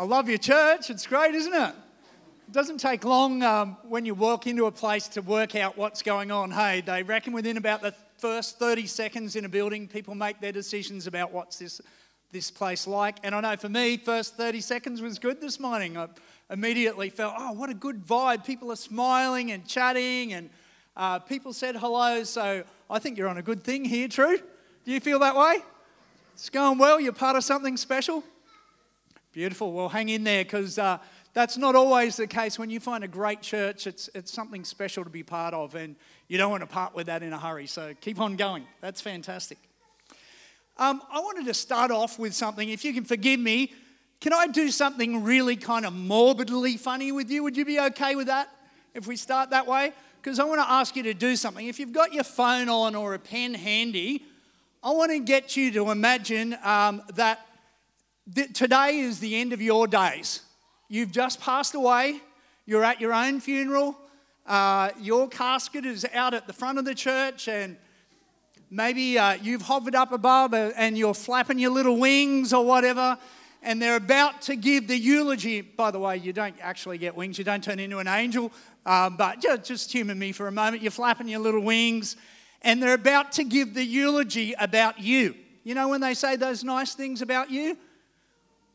I love your church. It's great, isn't it? It doesn't take long um, when you walk into a place to work out what's going on. Hey, they reckon within about the first 30 seconds in a building, people make their decisions about what's this, this place like. And I know for me, first 30 seconds was good this morning. I immediately felt, oh, what a good vibe. People are smiling and chatting, and uh, people said hello. So I think you're on a good thing here, True. Do you feel that way? It's going well. You're part of something special. Beautiful. Well, hang in there because uh, that's not always the case. When you find a great church, it's, it's something special to be part of, and you don't want to part with that in a hurry. So keep on going. That's fantastic. Um, I wanted to start off with something. If you can forgive me, can I do something really kind of morbidly funny with you? Would you be okay with that if we start that way? Because I want to ask you to do something. If you've got your phone on or a pen handy, I want to get you to imagine um, that today is the end of your days. You've just passed away. You're at your own funeral. Uh, your casket is out at the front of the church, and maybe uh, you've hovered up above and you're flapping your little wings or whatever, and they're about to give the eulogy. By the way, you don't actually get wings, you don't turn into an angel, uh, but just, just humor me for a moment. You're flapping your little wings, and they're about to give the eulogy about you. You know when they say those nice things about you?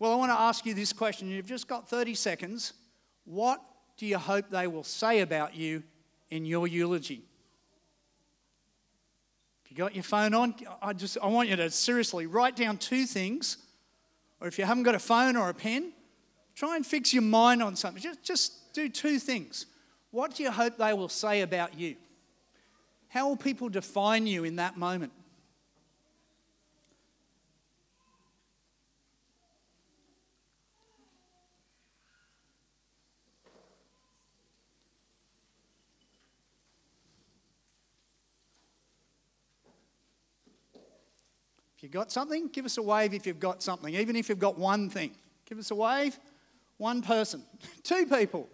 Well, I want to ask you this question. You've just got 30 seconds. What do you hope they will say about you in your eulogy? If you got your phone on, I just I want you to seriously write down two things. Or if you haven't got a phone or a pen, try and fix your mind on something. Just, just do two things. What do you hope they will say about you? How will people define you in that moment? You've got something, give us a wave if you've got something, even if you've got one thing. Give us a wave. One person, two people.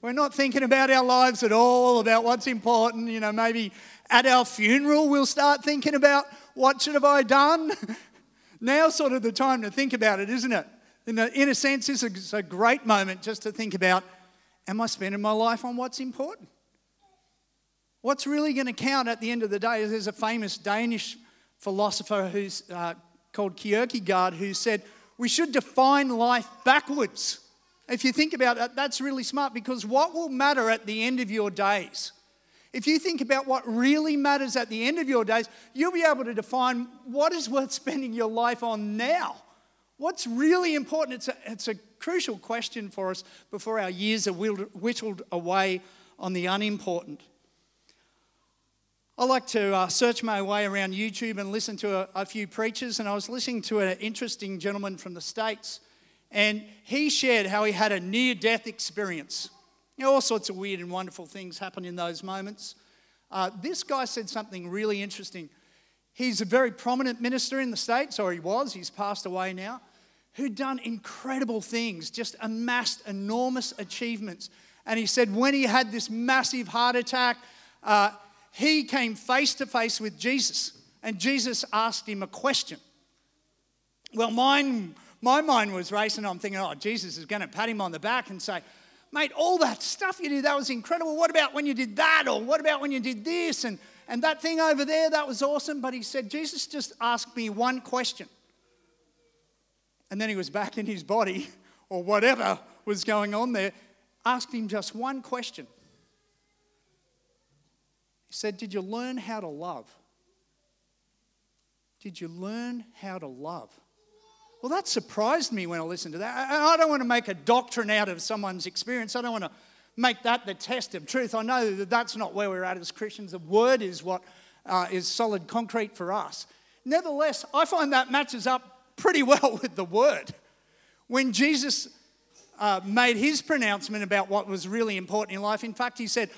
We're not thinking about our lives at all, about what's important. You know, maybe at our funeral we'll start thinking about what should have I done. Now's sort of the time to think about it, isn't it? In a, in a sense, a great moment just to think about am I spending my life on what's important? What's really going to count at the end of the day? There's a famous Danish philosopher who's uh, called Kierkegaard who said we should define life backwards. If you think about that, that's really smart because what will matter at the end of your days? If you think about what really matters at the end of your days, you'll be able to define what is worth spending your life on now. What's really important? It's a, it's a crucial question for us before our years are whittled away on the unimportant. I like to uh, search my way around YouTube and listen to a, a few preachers, and I was listening to an interesting gentleman from the States, and he shared how he had a near death experience. You know, all sorts of weird and wonderful things happen in those moments. Uh, this guy said something really interesting. He's a very prominent minister in the States, or he was, he's passed away now, who'd done incredible things, just amassed enormous achievements. And he said when he had this massive heart attack, uh, he came face to face with Jesus, and Jesus asked him a question. Well, mine, my mind was racing. I'm thinking, oh, Jesus is going to pat him on the back and say, mate, all that stuff you did, that was incredible. What about when you did that? Or what about when you did this? And, and that thing over there, that was awesome. But he said, Jesus just asked me one question. And then he was back in his body, or whatever was going on there, asked him just one question. He said, Did you learn how to love? Did you learn how to love? Well, that surprised me when I listened to that. I don't want to make a doctrine out of someone's experience. I don't want to make that the test of truth. I know that that's not where we're at as Christians. The word is what uh, is solid concrete for us. Nevertheless, I find that matches up pretty well with the word. When Jesus uh, made his pronouncement about what was really important in life, in fact, he said,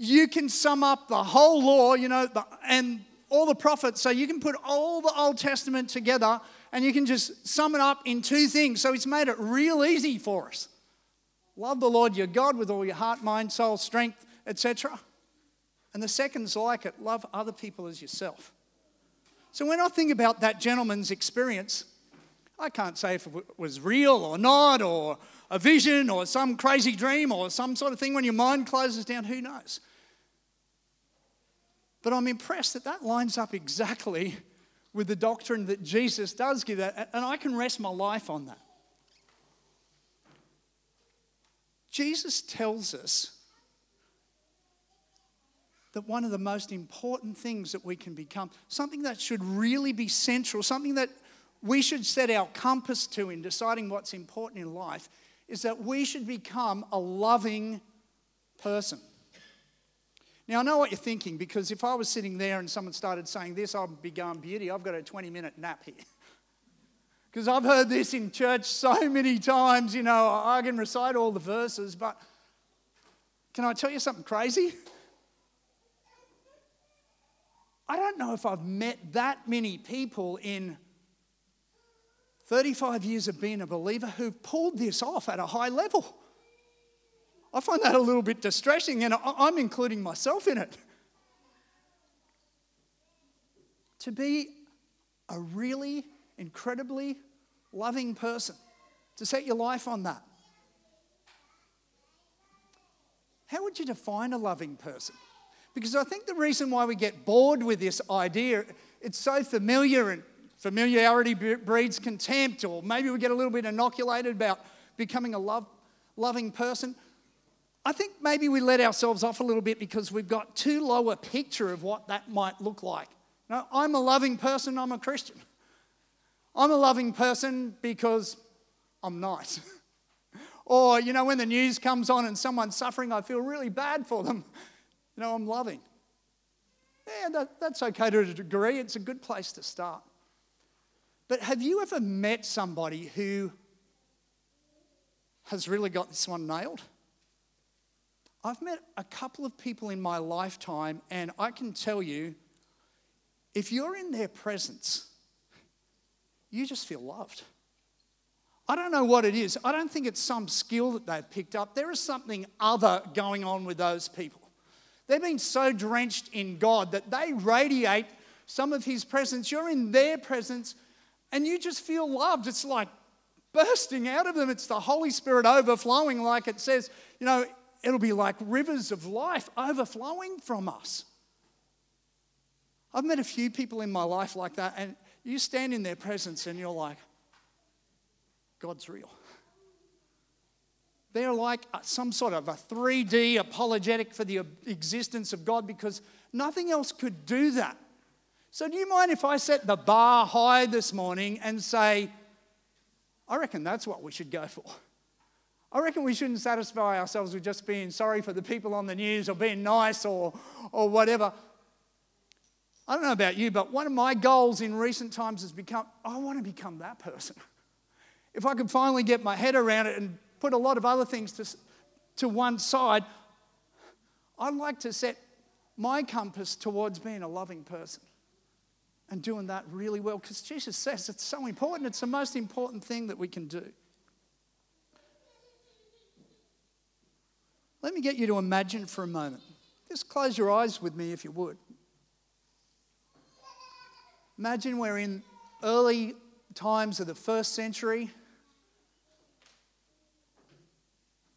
you can sum up the whole law, you know, the, and all the prophets. So you can put all the Old Testament together and you can just sum it up in two things. So he's made it real easy for us. Love the Lord your God with all your heart, mind, soul, strength, etc. And the second's like it love other people as yourself. So when I think about that gentleman's experience, I can't say if it was real or not, or a vision, or some crazy dream, or some sort of thing when your mind closes down. Who knows? But I'm impressed that that lines up exactly with the doctrine that Jesus does give that, and I can rest my life on that. Jesus tells us that one of the most important things that we can become, something that should really be central, something that we should set our compass to in deciding what's important in life, is that we should become a loving person. Now, I know what you're thinking because if I was sitting there and someone started saying this, I'd be going, Beauty, I've got a 20 minute nap here. Because I've heard this in church so many times, you know, I can recite all the verses, but can I tell you something crazy? I don't know if I've met that many people in 35 years of being a believer who've pulled this off at a high level. I find that a little bit distressing, and I'm including myself in it. To be a really incredibly loving person, to set your life on that. How would you define a loving person? Because I think the reason why we get bored with this idea, it's so familiar and familiarity breeds contempt, or maybe we get a little bit inoculated about becoming a love, loving person. I think maybe we let ourselves off a little bit because we've got too low a picture of what that might look like. Now, I'm a loving person, I'm a Christian. I'm a loving person because I'm nice. or, you know, when the news comes on and someone's suffering, I feel really bad for them. You know, I'm loving. Yeah, that, that's okay to a degree. It's a good place to start. But have you ever met somebody who has really got this one nailed? I've met a couple of people in my lifetime, and I can tell you if you're in their presence, you just feel loved. I don't know what it is. I don't think it's some skill that they've picked up. There is something other going on with those people. They've been so drenched in God that they radiate some of His presence. You're in their presence and you just feel loved. It's like bursting out of them. It's the Holy Spirit overflowing, like it says, you know, it'll be like rivers of life overflowing from us. I've met a few people in my life like that, and you stand in their presence and you're like, God's real. They're like some sort of a 3D apologetic for the existence of God because nothing else could do that. So, do you mind if I set the bar high this morning and say, I reckon that's what we should go for? I reckon we shouldn't satisfy ourselves with just being sorry for the people on the news or being nice or, or whatever. I don't know about you, but one of my goals in recent times has become I want to become that person. If I could finally get my head around it and put a lot of other things to, to one side, I'd like to set my compass towards being a loving person and doing that really well because Jesus says it's so important. It's the most important thing that we can do. Let me get you to imagine for a moment. Just close your eyes with me if you would. Imagine we're in early times of the first century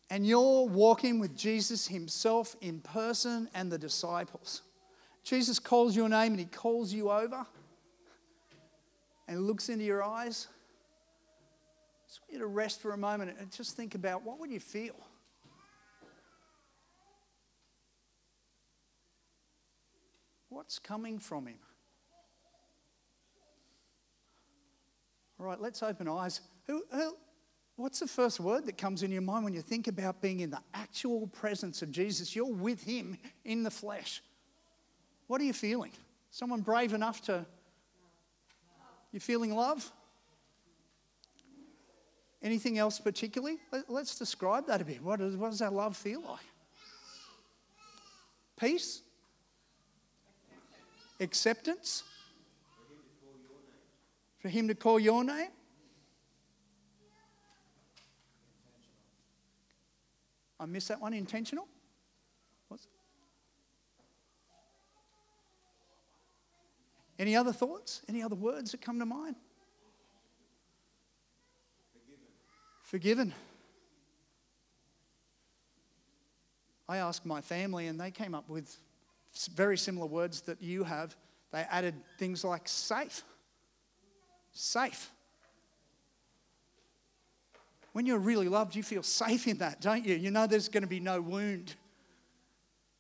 and you're walking with Jesus himself in person and the disciples. Jesus calls your name and he calls you over and looks into your eyes. I just want you to rest for a moment and just think about what would you feel? What's coming from him? All right, let's open eyes. Who, who, what's the first word that comes in your mind when you think about being in the actual presence of Jesus? You're with him in the flesh. What are you feeling? Someone brave enough to. You feeling love? Anything else particularly? Let's describe that a bit. What does, what does that love feel like? Peace? Acceptance? for him to call your name? I missed that one. Intentional? What's Any other thoughts? Any other words that come to mind? Forgiven. Forgiven. I asked my family, and they came up with very similar words that you have. They added things like safe. Safe. When you're really loved, you feel safe in that, don't you? You know there's going to be no wound.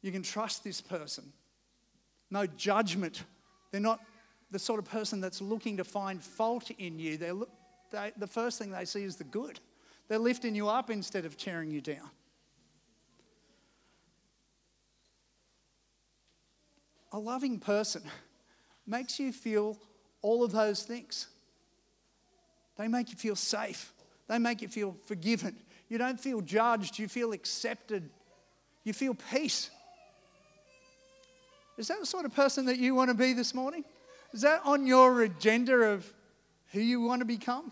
You can trust this person. No judgment. They're not the sort of person that's looking to find fault in you. They're, they, the first thing they see is the good. They're lifting you up instead of tearing you down. A loving person makes you feel all of those things. They make you feel safe. They make you feel forgiven. You don't feel judged. You feel accepted. You feel peace. Is that the sort of person that you want to be this morning? Is that on your agenda of who you want to become?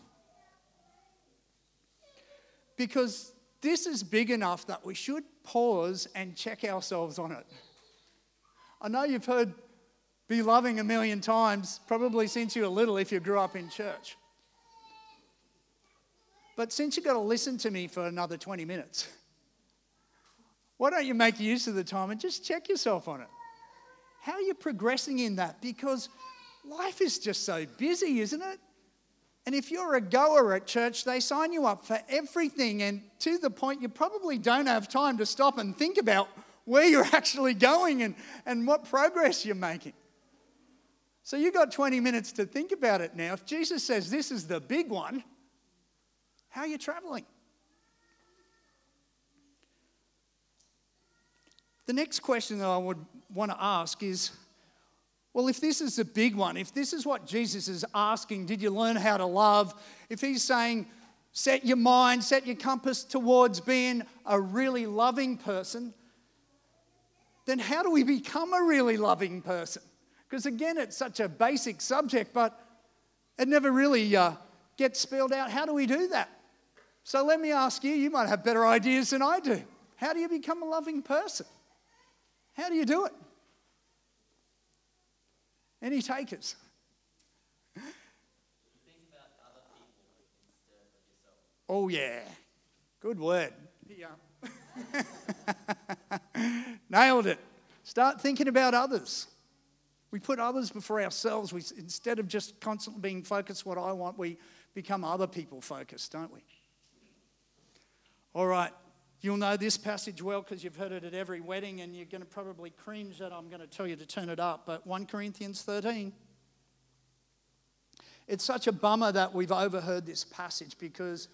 Because this is big enough that we should pause and check ourselves on it. I know you've heard be loving a million times, probably since you were little if you grew up in church. But since you've got to listen to me for another 20 minutes, why don't you make use of the time and just check yourself on it? How are you progressing in that? Because life is just so busy, isn't it? And if you're a goer at church, they sign you up for everything, and to the point you probably don't have time to stop and think about where you're actually going and, and what progress you're making. So you've got 20 minutes to think about it now. If Jesus says this is the big one, how are you traveling? The next question that I would want to ask is well, if this is the big one, if this is what Jesus is asking, did you learn how to love? If he's saying, set your mind, set your compass towards being a really loving person, then how do we become a really loving person? Because again, it's such a basic subject, but it never really uh, gets spelled out. How do we do that? So let me ask you, you might have better ideas than I do. How do you become a loving person? How do you do it? Any takers? Oh, yeah. Good word. Yeah. Nailed it. Start thinking about others. We put others before ourselves. We, instead of just constantly being focused what I want, we become other people focused, don't we? All right. You'll know this passage well because you've heard it at every wedding and you're going to probably cringe that I'm going to tell you to turn it up. But 1 Corinthians 13. It's such a bummer that we've overheard this passage because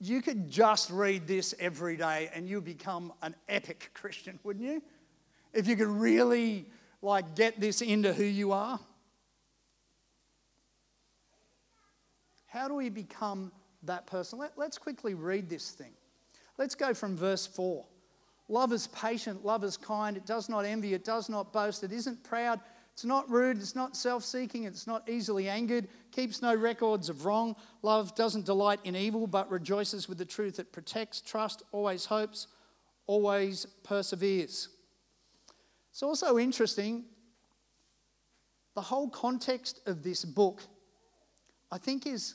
you could just read this every day and you become an epic Christian, wouldn't you? If you could really like get this into who you are. How do we become that person? Let, us quickly read this thing. Let's go from verse 4. Love is patient, love is kind, it does not envy, it does not boast, it isn't proud, it's not rude, it's not self seeking, it's not easily angered, keeps no records of wrong. Love doesn't delight in evil, but rejoices with the truth. It protects, trusts, always hopes, always perseveres. It's also interesting, the whole context of this book, I think, is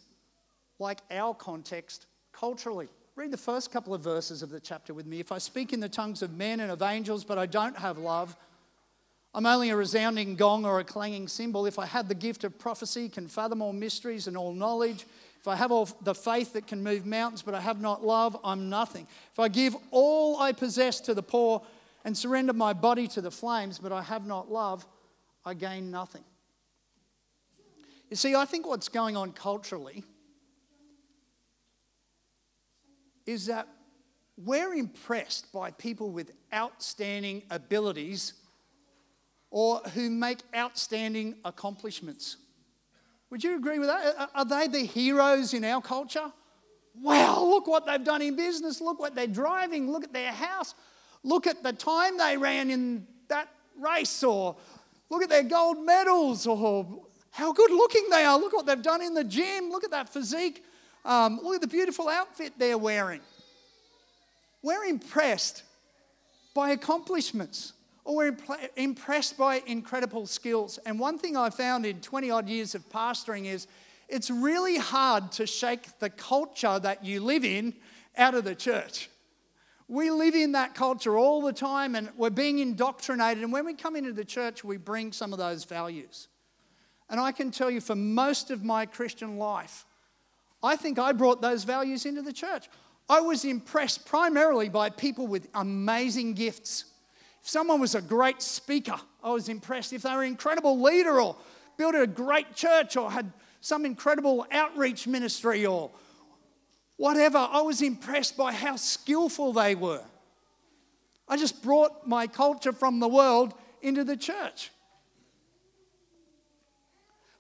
like our context culturally. Read the first couple of verses of the chapter with me. If I speak in the tongues of men and of angels, but I don't have love, I'm only a resounding gong or a clanging cymbal. If I had the gift of prophecy, can fathom all mysteries and all knowledge, if I have all the faith that can move mountains, but I have not love, I'm nothing. If I give all I possess to the poor and surrender my body to the flames, but I have not love, I gain nothing. You see, I think what's going on culturally is that we're impressed by people with outstanding abilities or who make outstanding accomplishments. Would you agree with that? Are they the heroes in our culture? Wow, look what they've done in business. Look what they're driving. Look at their house. Look at the time they ran in that race, or look at their gold medals, or how good looking they are. Look what they've done in the gym. Look at that physique. Um, look at the beautiful outfit they're wearing. We're impressed by accomplishments or we're impressed by incredible skills. And one thing I found in 20 odd years of pastoring is it's really hard to shake the culture that you live in out of the church. We live in that culture all the time and we're being indoctrinated. And when we come into the church, we bring some of those values. And I can tell you, for most of my Christian life, I think I brought those values into the church. I was impressed primarily by people with amazing gifts. If someone was a great speaker, I was impressed. If they were an incredible leader or built a great church or had some incredible outreach ministry or whatever, I was impressed by how skillful they were. I just brought my culture from the world into the church.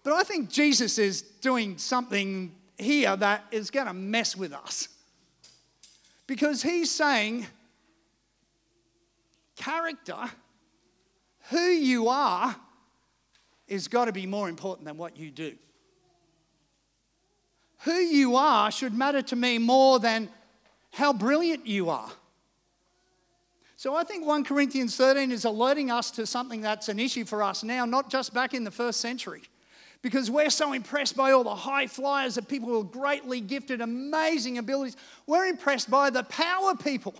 But I think Jesus is doing something here that is going to mess with us. Because he's saying, character, who you are, is got to be more important than what you do. Who you are should matter to me more than how brilliant you are. So I think 1 Corinthians 13 is alerting us to something that's an issue for us now, not just back in the first century because we're so impressed by all the high flyers of people who are greatly gifted, amazing abilities. We're impressed by the power people.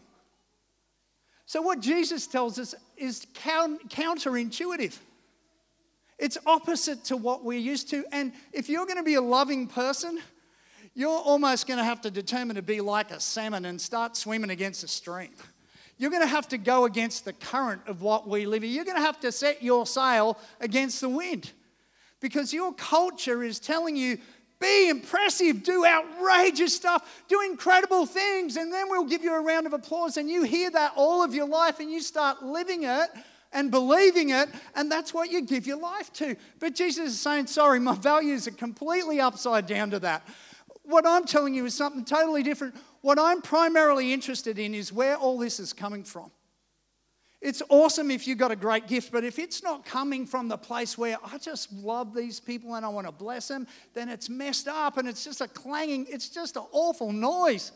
So, what Jesus tells us is counterintuitive. It's opposite to what we're used to. And if you're going to be a loving person, you're almost going to have to determine to be like a salmon and start swimming against the stream. You're going to have to go against the current of what we live in. You're going to have to set your sail against the wind because your culture is telling you be impressive, do outrageous stuff, do incredible things, and then we'll give you a round of applause. And you hear that all of your life and you start living it and believing it, and that's what you give your life to. But Jesus is saying, Sorry, my values are completely upside down to that. What I'm telling you is something totally different. What I'm primarily interested in is where all this is coming from. It's awesome if you've got a great gift, but if it's not coming from the place where I just love these people and I want to bless them, then it's messed up and it's just a clanging, it's just an awful noise.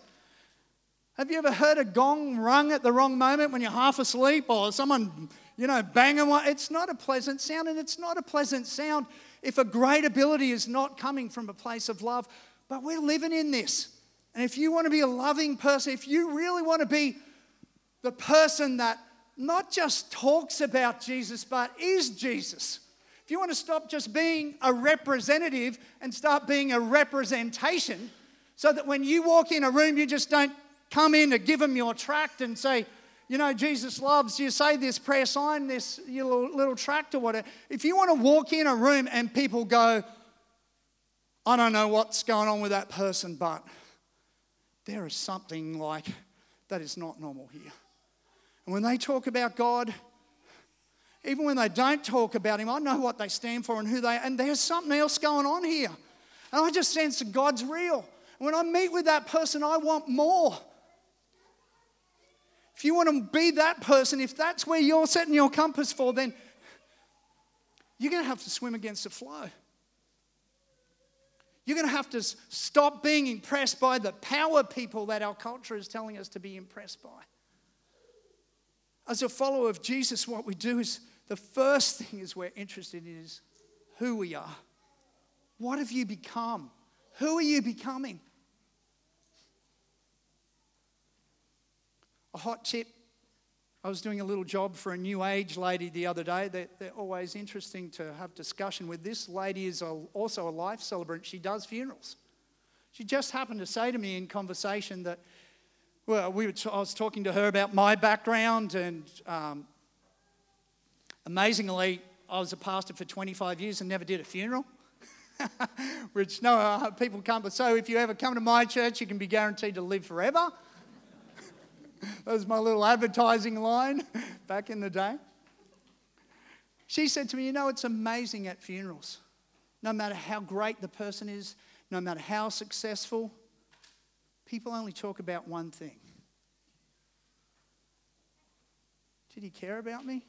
Have you ever heard a gong rung at the wrong moment when you're half asleep or someone, you know, banging one? It's not a pleasant sound, and it's not a pleasant sound if a great ability is not coming from a place of love. But we're living in this. And if you want to be a loving person, if you really want to be the person that not just talks about Jesus, but is Jesus. If you want to stop just being a representative and start being a representation, so that when you walk in a room, you just don't come in to give them your tract and say, you know, Jesus loves you, say this prayer sign, this little, little tract or whatever. If you want to walk in a room and people go, I don't know what's going on with that person, but there is something like that is not normal here. And when they talk about God, even when they don't talk about Him, I know what they stand for and who they are. And there's something else going on here. And I just sense that God's real. And when I meet with that person, I want more. If you want to be that person, if that's where you're setting your compass for, then you're going to have to swim against the flow. You're going to have to stop being impressed by the power people that our culture is telling us to be impressed by. As a follower of Jesus, what we do is the first thing is we're interested in is who we are. What have you become? Who are you becoming? A hot tip. I was doing a little job for a new age lady the other day. They're, they're always interesting to have discussion with. This lady is a, also a life celebrant. She does funerals. She just happened to say to me in conversation that well, we t- I was talking to her about my background, and um, amazingly, I was a pastor for 25 years and never did a funeral. Which no uh, people come, but so if you ever come to my church, you can be guaranteed to live forever. that was my little advertising line back in the day. She said to me, You know, it's amazing at funerals. No matter how great the person is, no matter how successful, people only talk about one thing Did he care about me?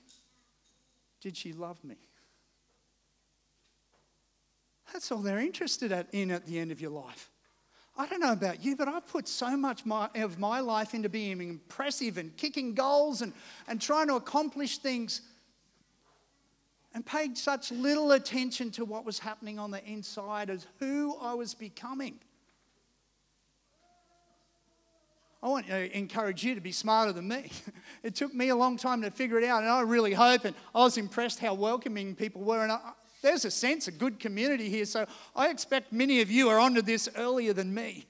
Did she love me? That's all they're interested at, in at the end of your life. I don't know about you, but I've put so much my, of my life into being impressive and kicking goals and, and trying to accomplish things. and paid such little attention to what was happening on the inside as who I was becoming. I want to encourage you to be smarter than me. It took me a long time to figure it out, and I really hope, and I was impressed how welcoming people were. And I, there's a sense of good community here, so I expect many of you are onto this earlier than me.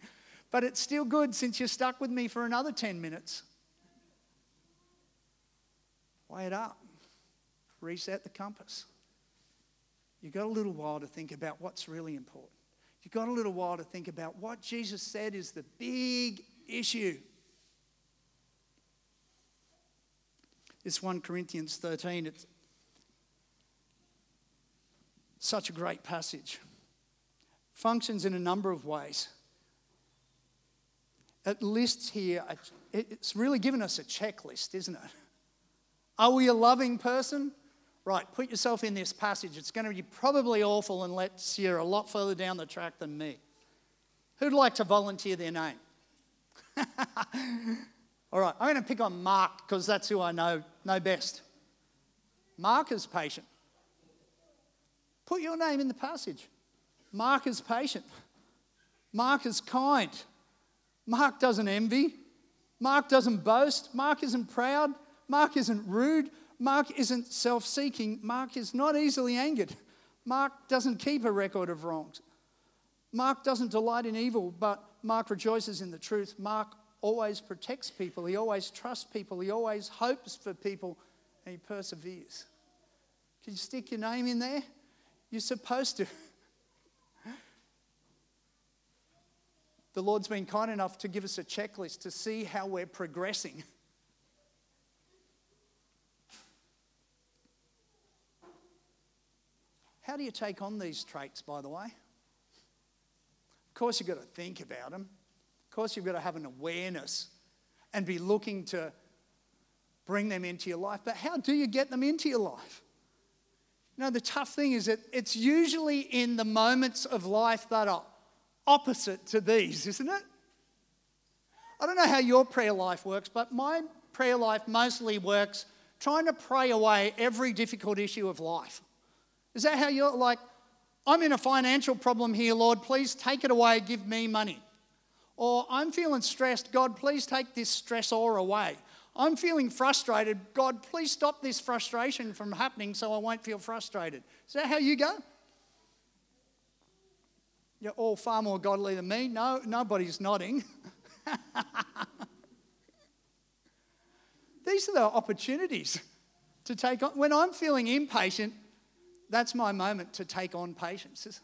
But it's still good since you're stuck with me for another 10 minutes. Weigh it up, reset the compass. You've got a little while to think about what's really important. You've got a little while to think about what Jesus said is the big issue. This 1 Corinthians 13, it's such a great passage. Functions in a number of ways. It lists here, it's really given us a checklist, isn't it? Are we a loving person? Right, put yourself in this passage. It's going to be probably awful unless you're a lot further down the track than me. Who'd like to volunteer their name? All right, I'm going to pick on Mark because that's who I know, know best. Mark is patient. Put your name in the passage. Mark is patient. Mark is kind. Mark doesn't envy. Mark doesn't boast. Mark isn't proud. Mark isn't rude. Mark isn't self seeking. Mark is not easily angered. Mark doesn't keep a record of wrongs. Mark doesn't delight in evil, but Mark rejoices in the truth. Mark always protects people. He always trusts people. He always hopes for people, and he perseveres. Can you stick your name in there? You're supposed to. The Lord's been kind enough to give us a checklist to see how we're progressing. How do you take on these traits, by the way? Course, you've got to think about them. Of course, you've got to have an awareness and be looking to bring them into your life. But how do you get them into your life? You know, the tough thing is that it's usually in the moments of life that are opposite to these, isn't it? I don't know how your prayer life works, but my prayer life mostly works trying to pray away every difficult issue of life. Is that how you're like, I'm in a financial problem here, Lord, please take it away, give me money. Or I'm feeling stressed, God, please take this stressor away. I'm feeling frustrated, God, please stop this frustration from happening so I won't feel frustrated. Is that how you go? You're all far more godly than me. No, nobody's nodding. These are the opportunities to take on. When I'm feeling impatient, that's my moment to take on patience.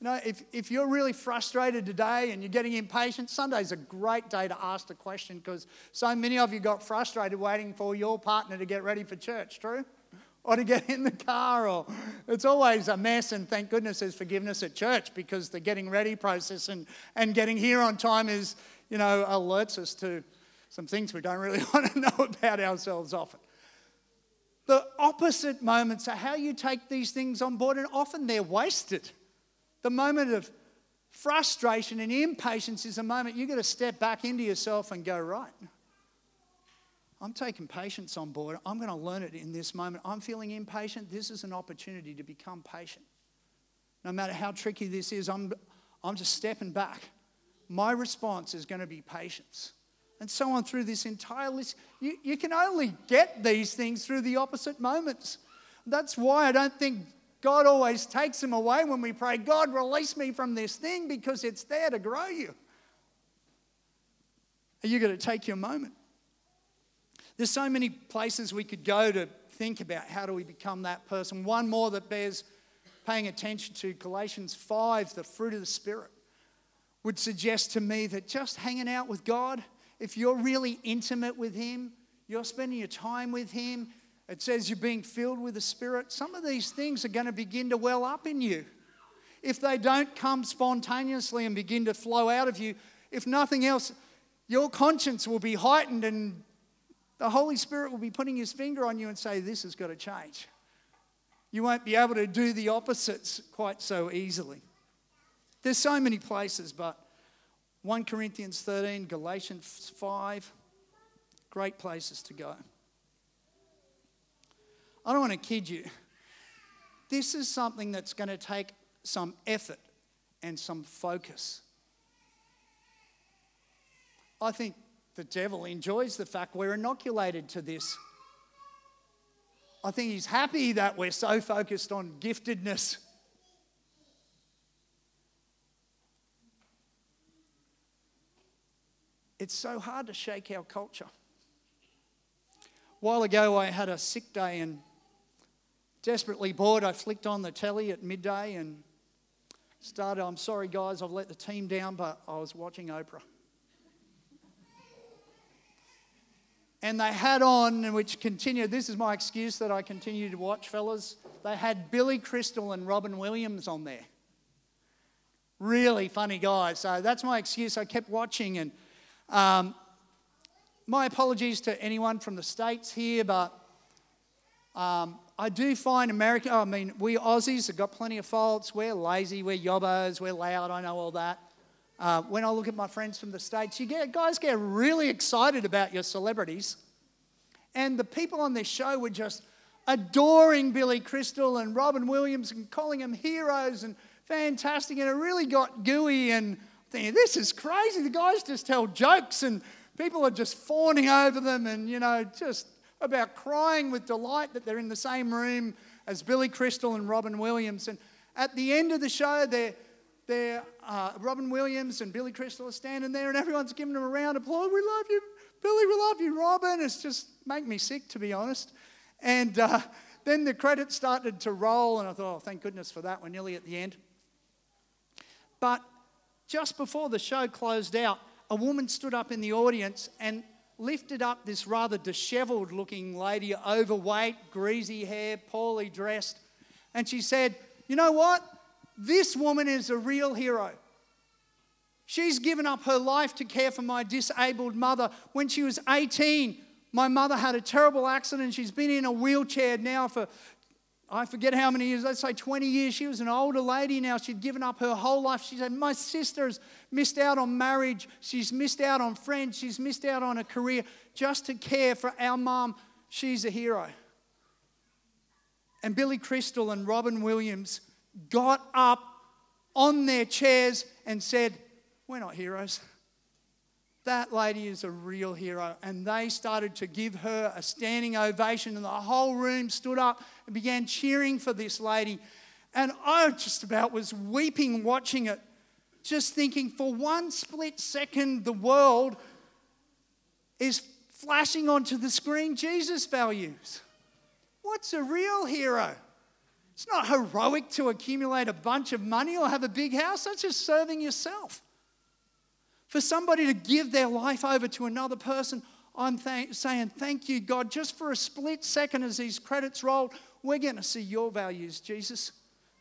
You know, if, if you're really frustrated today and you're getting impatient, Sunday's a great day to ask the question because so many of you got frustrated waiting for your partner to get ready for church, true? Or to get in the car, or it's always a mess, and thank goodness there's forgiveness at church because the getting ready process and, and getting here on time is, you know, alerts us to some things we don't really want to know about ourselves often. The opposite moments are how you take these things on board, and often they're wasted. The moment of frustration and impatience is a moment you've got to step back into yourself and go, right, I'm taking patience on board. I'm going to learn it in this moment. I'm feeling impatient. This is an opportunity to become patient. No matter how tricky this is, I'm, I'm just stepping back. My response is going to be patience and so on through this entire list. You, you can only get these things through the opposite moments. That's why I don't think God always takes them away when we pray, God, release me from this thing because it's there to grow you. Are you going to take your moment? There's so many places we could go to think about how do we become that person. One more that bears paying attention to Galatians 5, the fruit of the Spirit, would suggest to me that just hanging out with God, if you're really intimate with Him, you're spending your time with Him, it says you're being filled with the Spirit, some of these things are going to begin to well up in you. If they don't come spontaneously and begin to flow out of you, if nothing else, your conscience will be heightened and the Holy Spirit will be putting his finger on you and say, This has got to change. You won't be able to do the opposites quite so easily. There's so many places, but 1 Corinthians 13, Galatians 5, great places to go. I don't want to kid you. this is something that's going to take some effort and some focus. I think the devil enjoys the fact we're inoculated to this. I think he's happy that we're so focused on giftedness. It's so hard to shake our culture. A while ago, I had a sick day and desperately bored, I flicked on the telly at midday and started. I'm sorry, guys, I've let the team down, but I was watching Oprah. And they had on, which continued, this is my excuse that I continue to watch, fellas. They had Billy Crystal and Robin Williams on there. Really funny guys. So that's my excuse. I kept watching. And um, my apologies to anyone from the States here, but um, I do find America, I mean, we Aussies have got plenty of faults. We're lazy, we're yobbos, we're loud, I know all that. Uh, when I look at my friends from the States, you get, guys get really excited about your celebrities. And the people on this show were just adoring Billy Crystal and Robin Williams and calling them heroes and fantastic. And it really got gooey and thinking, this is crazy. The guys just tell jokes and people are just fawning over them and, you know, just about crying with delight that they're in the same room as Billy Crystal and Robin Williams. And at the end of the show, they're, they're, uh, Robin Williams and Billy Crystal are standing there, and everyone's giving them a round of applause. We love you, Billy. We love you, Robin. It's just make me sick, to be honest. And uh, then the credits started to roll, and I thought, oh, thank goodness for that. We're nearly at the end. But just before the show closed out, a woman stood up in the audience and lifted up this rather disheveled looking lady, overweight, greasy hair, poorly dressed, and she said, You know what? This woman is a real hero. She's given up her life to care for my disabled mother. When she was 18, my mother had a terrible accident. She's been in a wheelchair now for I forget how many years, let's say 20 years. She was an older lady now. She'd given up her whole life. She said, My sister's missed out on marriage. She's missed out on friends. She's missed out on a career just to care for our mom. She's a hero. And Billy Crystal and Robin Williams got up on their chairs and said, We're not heroes. That lady is a real hero. And they started to give her a standing ovation, and the whole room stood up and began cheering for this lady. And I just about was weeping watching it, just thinking for one split second, the world is flashing onto the screen Jesus values. What's a real hero? It's not heroic to accumulate a bunch of money or have a big house, that's just serving yourself. For somebody to give their life over to another person, I'm th- saying, Thank you, God. Just for a split second as these credits roll, we're going to see your values, Jesus.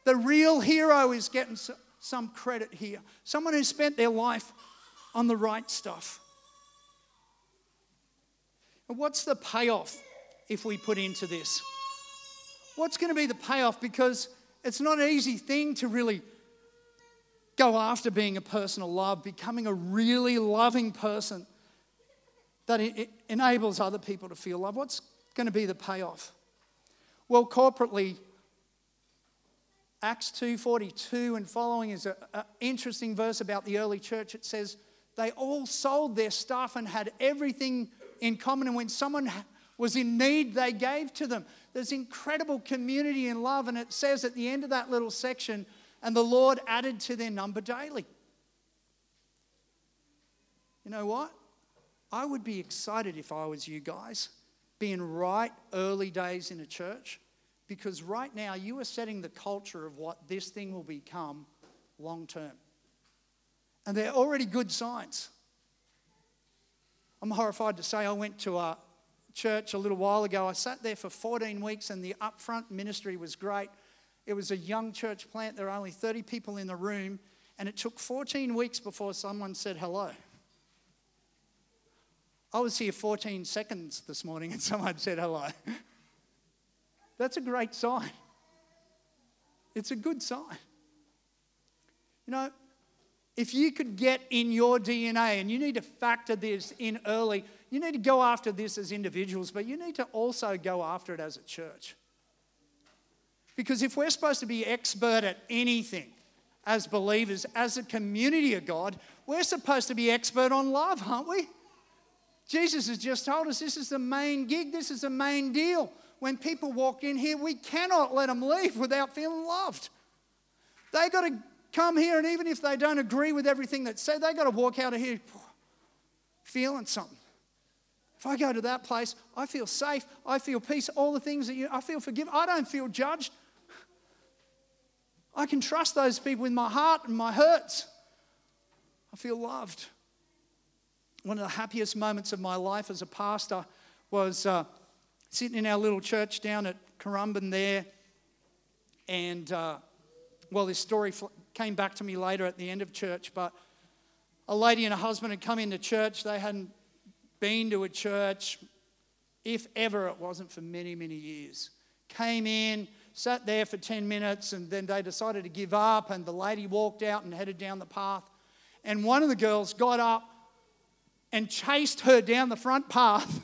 The real hero is getting some credit here. Someone who spent their life on the right stuff. And what's the payoff if we put into this? What's going to be the payoff? Because it's not an easy thing to really go after being a person of love, becoming a really loving person that it enables other people to feel love. What's going to be the payoff? Well, corporately, Acts 2:42 and following is an interesting verse about the early church. It says they all sold their stuff and had everything in common, and when someone was in need, they gave to them. There's incredible community and love, and it says at the end of that little section and the Lord added to their number daily. You know what? I would be excited if I was you guys, being right early days in a church, because right now you are setting the culture of what this thing will become long term. And they're already good signs. I'm horrified to say I went to a church a little while ago. I sat there for 14 weeks, and the upfront ministry was great. It was a young church plant. There were only 30 people in the room, and it took 14 weeks before someone said hello. I was here 14 seconds this morning and someone said hello. That's a great sign. It's a good sign. You know, if you could get in your DNA, and you need to factor this in early, you need to go after this as individuals, but you need to also go after it as a church. Because if we're supposed to be expert at anything as believers, as a community of God, we're supposed to be expert on love, aren't we? Jesus has just told us this is the main gig, this is the main deal. When people walk in here, we cannot let them leave without feeling loved. They got to come here, and even if they don't agree with everything that's said, they got to walk out of here feeling something. If I go to that place, I feel safe, I feel peace, all the things that you, I feel forgiven, I don't feel judged. I can trust those people with my heart and my hurts. I feel loved. One of the happiest moments of my life as a pastor was uh, sitting in our little church down at Currumbin there. And, uh, well, this story came back to me later at the end of church, but a lady and a husband had come into church. They hadn't been to a church, if ever it wasn't for many, many years. Came in, sat there for 10 minutes, and then they decided to give up. And the lady walked out and headed down the path. And one of the girls got up and chased her down the front path.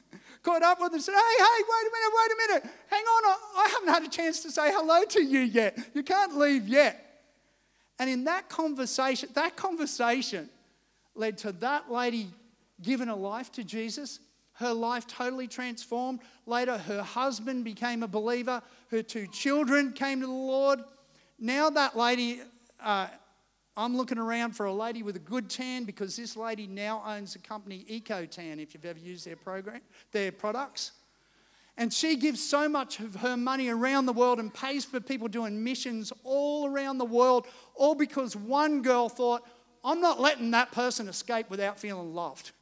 got up with her and said, Hey, hey, wait a minute, wait a minute. Hang on, I haven't had a chance to say hello to you yet. You can't leave yet. And in that conversation, that conversation led to that lady giving a life to Jesus. Her life totally transformed. Later, her husband became a believer. Her two children came to the Lord. Now, that lady, uh, I'm looking around for a lady with a good tan because this lady now owns the company EcoTan, if you've ever used their program, their products. And she gives so much of her money around the world and pays for people doing missions all around the world, all because one girl thought, I'm not letting that person escape without feeling loved.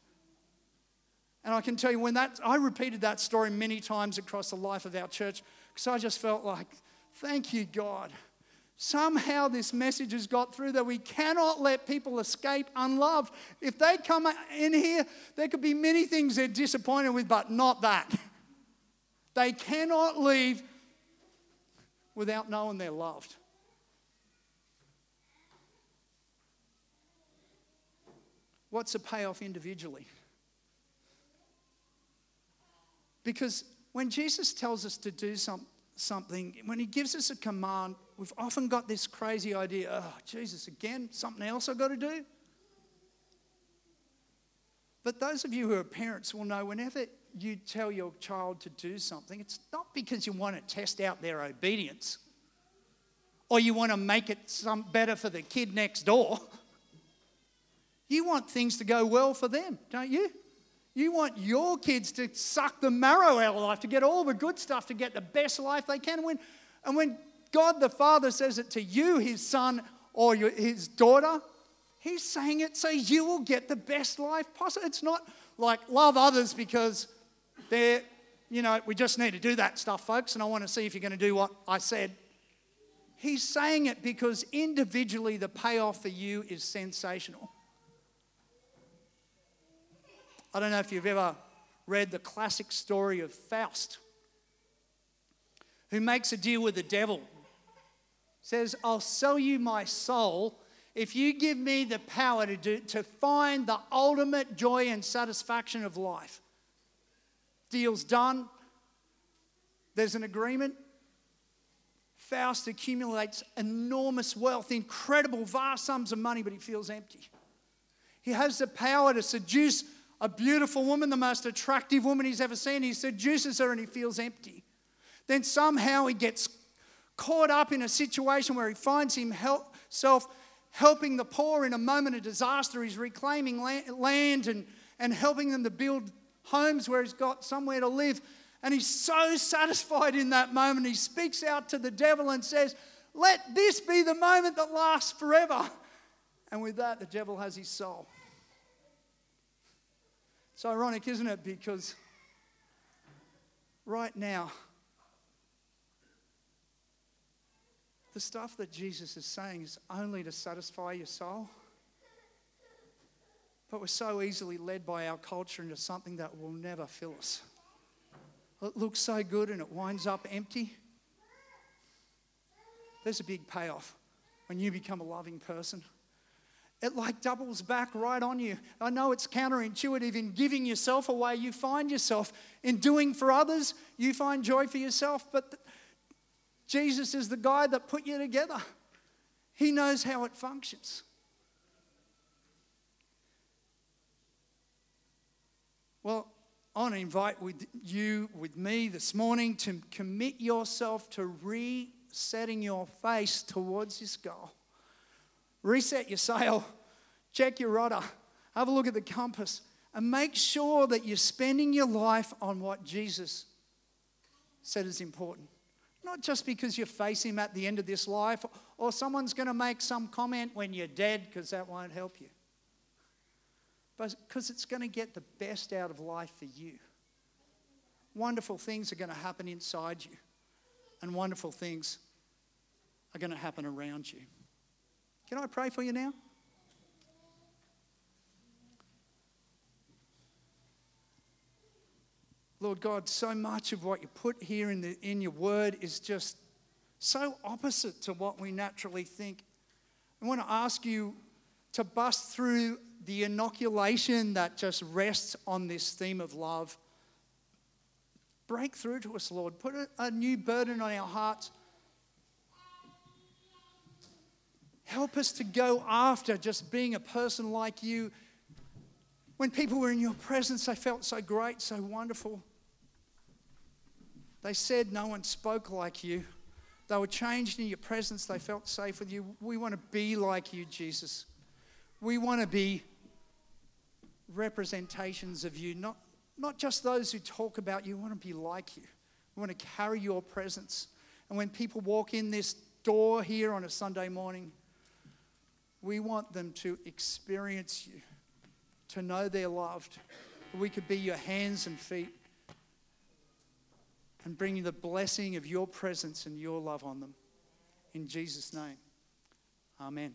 And I can tell you, when that, I repeated that story many times across the life of our church because I just felt like, thank you, God. Somehow this message has got through that we cannot let people escape unloved. If they come in here, there could be many things they're disappointed with, but not that. They cannot leave without knowing they're loved. What's the payoff individually? Because when Jesus tells us to do some, something, when he gives us a command, we've often got this crazy idea oh, Jesus, again, something else I've got to do? But those of you who are parents will know whenever you tell your child to do something, it's not because you want to test out their obedience or you want to make it some better for the kid next door. You want things to go well for them, don't you? You want your kids to suck the marrow out of life, to get all the good stuff, to get the best life they can. When, and when God the Father says it to you, his son or your, his daughter, he's saying it so you will get the best life possible. It's not like love others because they're, you know, we just need to do that stuff, folks, and I want to see if you're going to do what I said. He's saying it because individually the payoff for you is sensational. I don't know if you've ever read the classic story of Faust, who makes a deal with the devil. Says, I'll sell you my soul if you give me the power to, do, to find the ultimate joy and satisfaction of life. Deal's done. There's an agreement. Faust accumulates enormous wealth, incredible, vast sums of money, but he feels empty. He has the power to seduce a beautiful woman, the most attractive woman he's ever seen. He seduces her and he feels empty. Then somehow he gets caught up in a situation where he finds himself helping the poor in a moment of disaster. He's reclaiming land and, and helping them to build homes where he's got somewhere to live. And he's so satisfied in that moment. He speaks out to the devil and says, Let this be the moment that lasts forever. And with that, the devil has his soul. It's ironic, isn't it? Because right now, the stuff that Jesus is saying is only to satisfy your soul. But we're so easily led by our culture into something that will never fill us. It looks so good and it winds up empty. There's a big payoff when you become a loving person. It like doubles back right on you. I know it's counterintuitive in giving yourself away. You find yourself in doing for others, you find joy for yourself. But Jesus is the guy that put you together. He knows how it functions. Well, I want to invite with you, with me this morning, to commit yourself to resetting your face towards this goal. Reset your sail, check your rudder, have a look at the compass, and make sure that you're spending your life on what Jesus said is important. Not just because you face him at the end of this life, or someone's going to make some comment when you're dead, because that won't help you. But because it's going to get the best out of life for you. Wonderful things are going to happen inside you, and wonderful things are going to happen around you. Can I pray for you now? Lord God, so much of what you put here in, the, in your word is just so opposite to what we naturally think. I want to ask you to bust through the inoculation that just rests on this theme of love. Break through to us, Lord. Put a, a new burden on our hearts. Help us to go after just being a person like you. When people were in your presence, they felt so great, so wonderful. They said no one spoke like you. They were changed in your presence. They felt safe with you. We want to be like you, Jesus. We want to be representations of you, not, not just those who talk about you. We want to be like you. We want to carry your presence. And when people walk in this door here on a Sunday morning, we want them to experience you, to know they're loved. We could be your hands and feet and bring you the blessing of your presence and your love on them. In Jesus' name, amen.